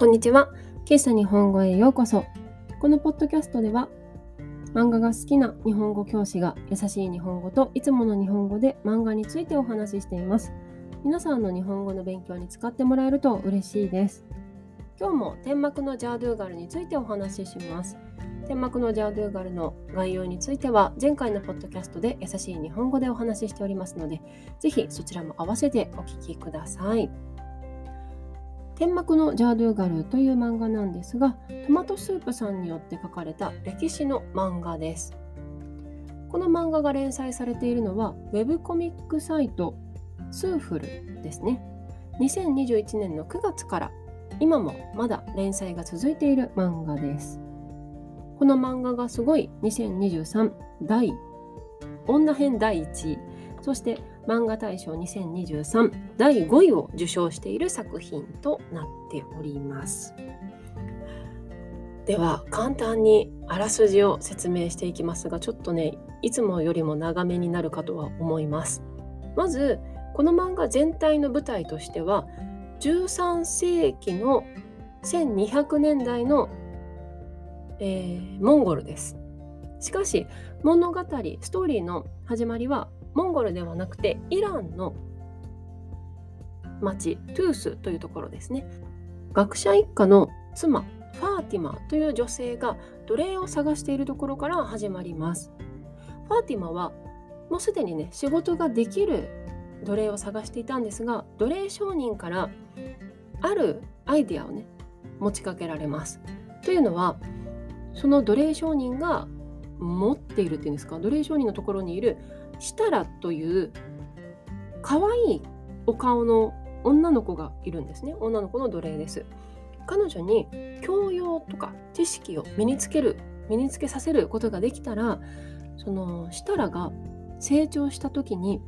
こんにちは。喫茶日本語へようこそ。このポッドキャストでは、漫画が好きな日本語教師が優しい日本語といつもの日本語で漫画についてお話ししています。皆さんの日本語の勉強に使ってもらえると嬉しいです。今日も天幕のジャードゥーガルについてお話しします。天幕のジャードゥーガルの概要については前回のポッドキャストで優しい日本語でお話ししておりますので、ぜひそちらも合わせてお聴きください。天幕のジャードゥーガルという漫画なんですが、トマトスープさんによって書かれた歴史の漫画です。この漫画が連載されているのは、ウェブコミックサイト Souffle ですね。2021年の9月から今もまだ連載が続いている漫画です。この漫画がすごい2023オンナ編第1位そして漫画大賞2023第5位を受賞している作品となっております。では簡単にあらすじを説明していきますがちょっとねいつもよりも長めになるかとは思います。まずこの漫画全体の舞台としては13世紀の1200年代の、えー、モンゴルです。しかし物語ストーリーの始まりはモンゴルではなくてイランの町トゥースというところですね。学者一家の妻ファーティマという女性が奴隷を探しているところから始まります。ファーティマはもうすでにね仕事ができる奴隷を探していたんですが奴隷商人からあるアイデアをね持ちかけられます。というのはその奴隷商人が持っているっていうんですか？奴隷商人のところにいるシタラという可愛いお顔の女の子がいるんですね。女の子の奴隷です。彼女に教養とか知識を身につける身につけさせることができたらそのシタラが成長した時に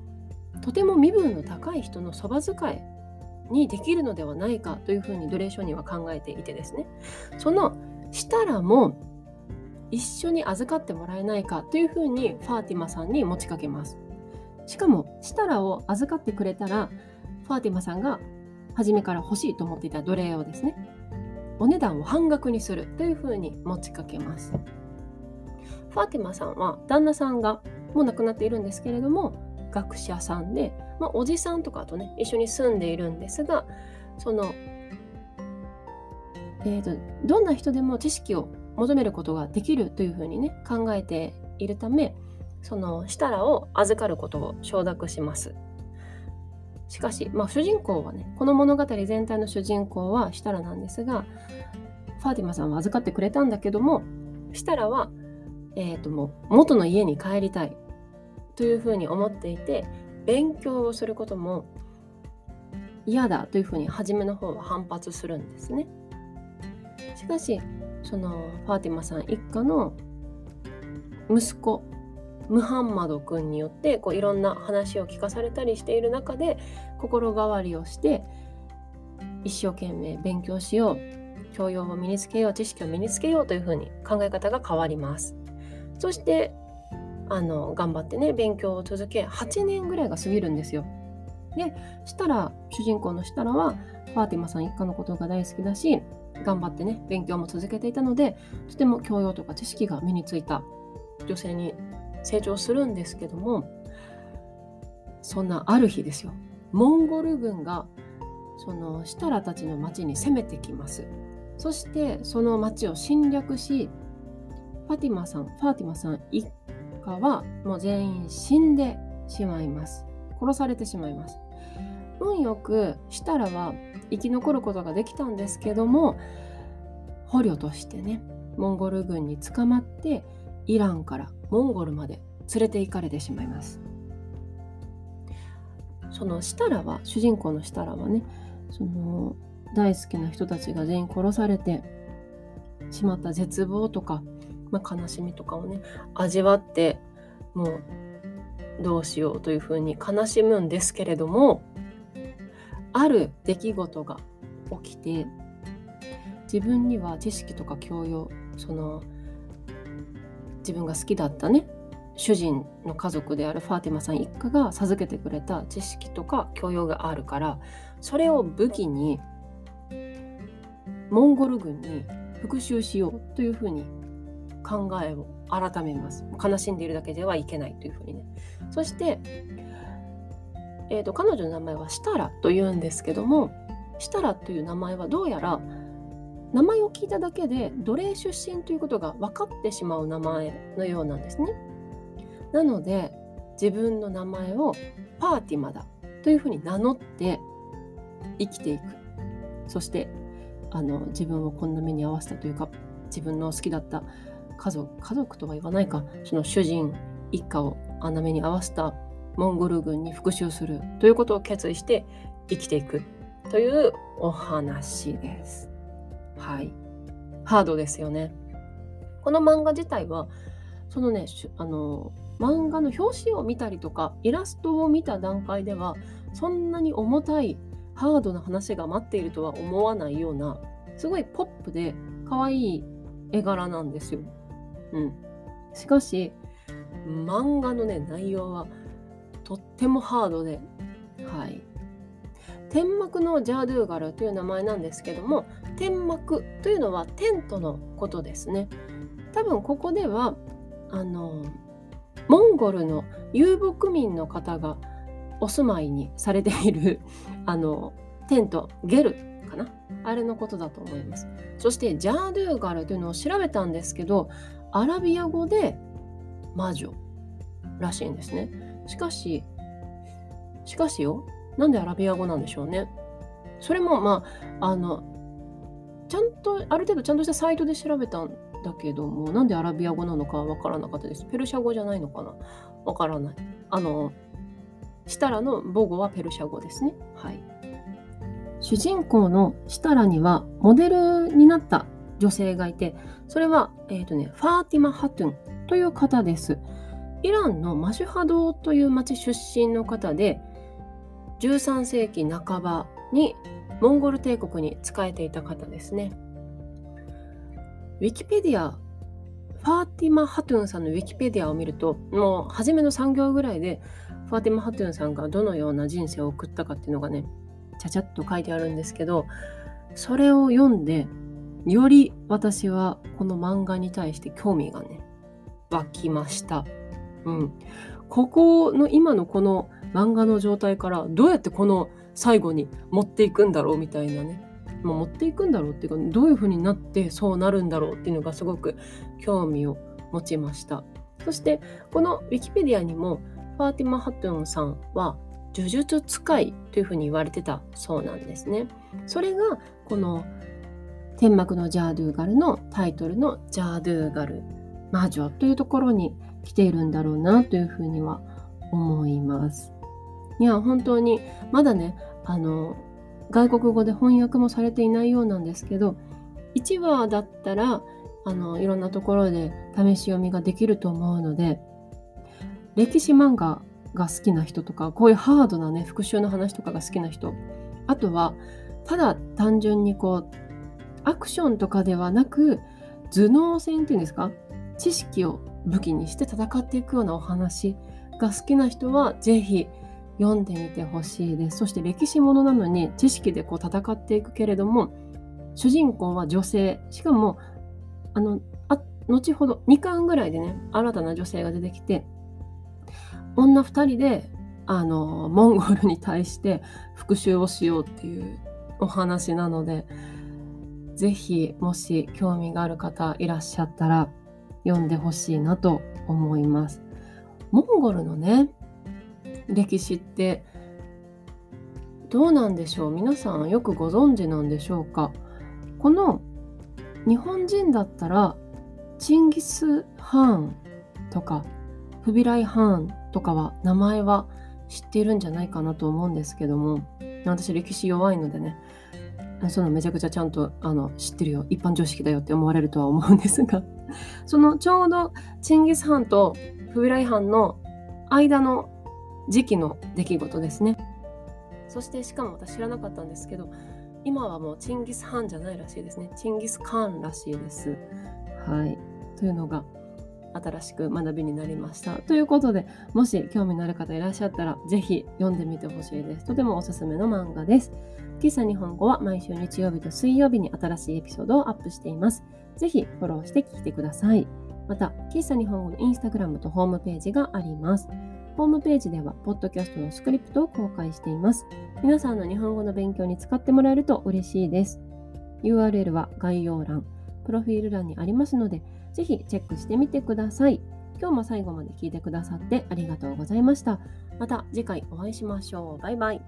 とても身分の高い人のそば使いにできるのではないかというふうに奴隷商人は考えていてですね。そのシタラも一緒に預かってもらえないかというふうにファーティマさんに持ちかけます。しかも、シタラを預かってくれたら、ファーティマさんが初めから欲しいと思っていた奴隷をですね、お値段を半額にするというふうに持ちかけます。ファーティマさんは旦那さんがもう亡くなっているんですけれども、学者さんで、まあ、おじさんとかとね、一緒に住んでいるんですが、その、えーとどんな人でも知識を求めることができるというふうにね考えているためその設楽を預かることを承諾します。しかし、まあ、主人公はねこの物語全体の主人公は設楽なんですがファーティマさんは預かってくれたんだけども設楽は、えーと、もう元の家に帰りたいというふうに思っていて勉強をすることも嫌だというふうに初めの方は反発するんですね。しかしそのファーティマさん一家の息子ムハンマド君によってこういろんな話を聞かされたりしている中で心変わりをして一生懸命勉強しよう教養を身につけよう知識を身につけようというふうに考え方が変わります。そしてあの頑張ってね勉強を続け8年ぐらいが過ぎるんですよ。でしたら主人公の設楽はファーティマさん一家のことが大好きだし頑張ってね勉強も続けていたのでとても教養とか知識が身についた女性に成長するんですけどもそんなある日ですよ。モンゴル軍がその設楽たちの町に攻めてきます。そしてその町を侵略しファティマさんファーティマさん一家はもう全員死んでしまいます。殺されてしまいます。運よく設楽は生き残ることができたんですけども捕虜としてねモンゴル軍に捕まってイランからモンゴルまで連れて行かれてしまいます。そのシタラは主人公のシタラはねその大好きな人たちが全員殺されてしまった絶望とか、まあ、悲しみとかをね味わってもうどうしようというふうに悲しむんですけれどもある出来事が起きて自分には知識とか教養その自分が好きだったね主人の家族であるファーティマさん一家が授けてくれた知識とか教養があるからそれを武器にモンゴル軍に復讐しようというふうに考えを改めます。悲しんでいるだけではいけないというふうにね。そして、えーと、彼女の名前はシタラというんですけどもシタラという名前はどうやら名前を聞いただけで奴隷出身ということが分かってしまう名前のようなんですね。なので自分の名前をパーティマだというふうに名乗って生きていく。そしてあの自分をこんな目に遭わせたというか自分の好きだった家族家族とは言わないかその主人一家をあんな目に遭わせたモンゴル軍に復讐するということを決意して生きていくというお話です。はい。ハードですよね。この漫画自体はそのねあの漫画の表紙を見たりとかイラストを見た段階ではそんなに重たいハードな話が待っているとは思わないようなすごいポップで可愛い絵柄なんですよ。うん。しかし漫画のね内容はとってもハードで、はい。天幕のジャードゥーガルという名前なんですけども、天幕というのはテントのことですね。多分ここでは、あの、モンゴルの遊牧民の方がお住まいにされている、あの、テント、ゲルかな？あれのことだと思います。そしてジャードゥーガルというのを調べたんですけど、アラビア語で魔女らしいんですね。しかし、しかしよ、なんでアラビア語なんでしょうね。それも、まあ、あの、ちゃんと、ある程度ちゃんとしたサイトで調べたんだけども、なんでアラビア語なのかわからなかったです。ペルシャ語じゃないのかなわからない。あの、シタラの母語はペルシャ語ですね。はい。主人公のシタラにはモデルになった女性がいて、それは、えっ、ー、とね、ファーティマ・ハトゥンという方です。イランのマシュハドという町出身の方で13世紀半ばにモンゴル帝国に仕えていた方ですね。ウィキペディアファーティマ・ハトゥンさんのウィキペディアを見るともう初めの3行ぐらいでファーティマ・ハトゥンさんがどのような人生を送ったかっていうのがねちゃちゃっと書いてあるんですけどそれを読んでより私はこの漫画に対して興味がね湧きました。うん、ここの今のこの漫画の状態からどうやってこの最後に持っていくんだろうみたいなね、まあ、持っていくんだろうっていうかどういう風になってそうなるんだろうっていうのがすごく興味を持ちました。そしてこのウィキペディアにもファーティマ・ハトゥンさんは呪術使いというふうに言われてたそうなんですね。それがこの天幕のジャードゥーガルのタイトルのジャードゥーガル魔女というところに来ているんだろうなというふうには思います。いや本当にまだねあの外国語で翻訳もされていないようなんですけど1話だったらあのいろんなところで試し読みができると思うので歴史漫画が好きな人とかこういうハードなね復讐の話とかが好きな人あとはただ単純にこうアクションとかではなく頭脳戦っていうんですか？知識を武器にして戦っていくようなお話が好きな人はぜひ読んでみてほしいです。そして歴史ものなのに知識でこう戦っていくけれども主人公は女性しかもあのあ後ほど2巻ぐらいでね新たな女性が出てきて女2人であのモンゴルに対して復讐をしようっていうお話なのでぜひもし興味がある方いらっしゃったら読んでほしいなと思います。モンゴルのね歴史ってどうなんでしょう？皆さんよくご存知なんでしょうか？この日本人だったらチンギス・ハーンとかフビライ・ハーンとかは名前は知っているんじゃないかなと思うんですけども私歴史弱いのでねその。めちゃくちゃちゃんとあの知ってるよ。一般常識だよって思われるとは思うんですが。そのちょうどチンギス・ハンとフビライハンの間の時期の出来事ですね。そしてしかも私知らなかったんですけど今はもうチンギス・ハンじゃないらしいですね。チンギス・カーンらしいです。はい。というのが新しく学びになりました。ということで、もし興味のある方いらっしゃったら、ぜひ読んでみてほしいです。とてもおすすめの漫画です。喫茶日本語は毎週日曜日と水曜日に新しいエピソードをアップしています。ぜひフォローして聞いてください。また、喫茶日本語のインスタグラムとホームページがあります。ホームページでは、ポッドキャストのスクリプトを公開しています。皆さんの日本語の勉強に使ってもらえると嬉しいです。URL は概要欄、プロフィール欄にありますので、ぜひチェックしてみてください。今日も最後まで聞いてくださってありがとうございました。また次回お会いしましょう。バイバイ。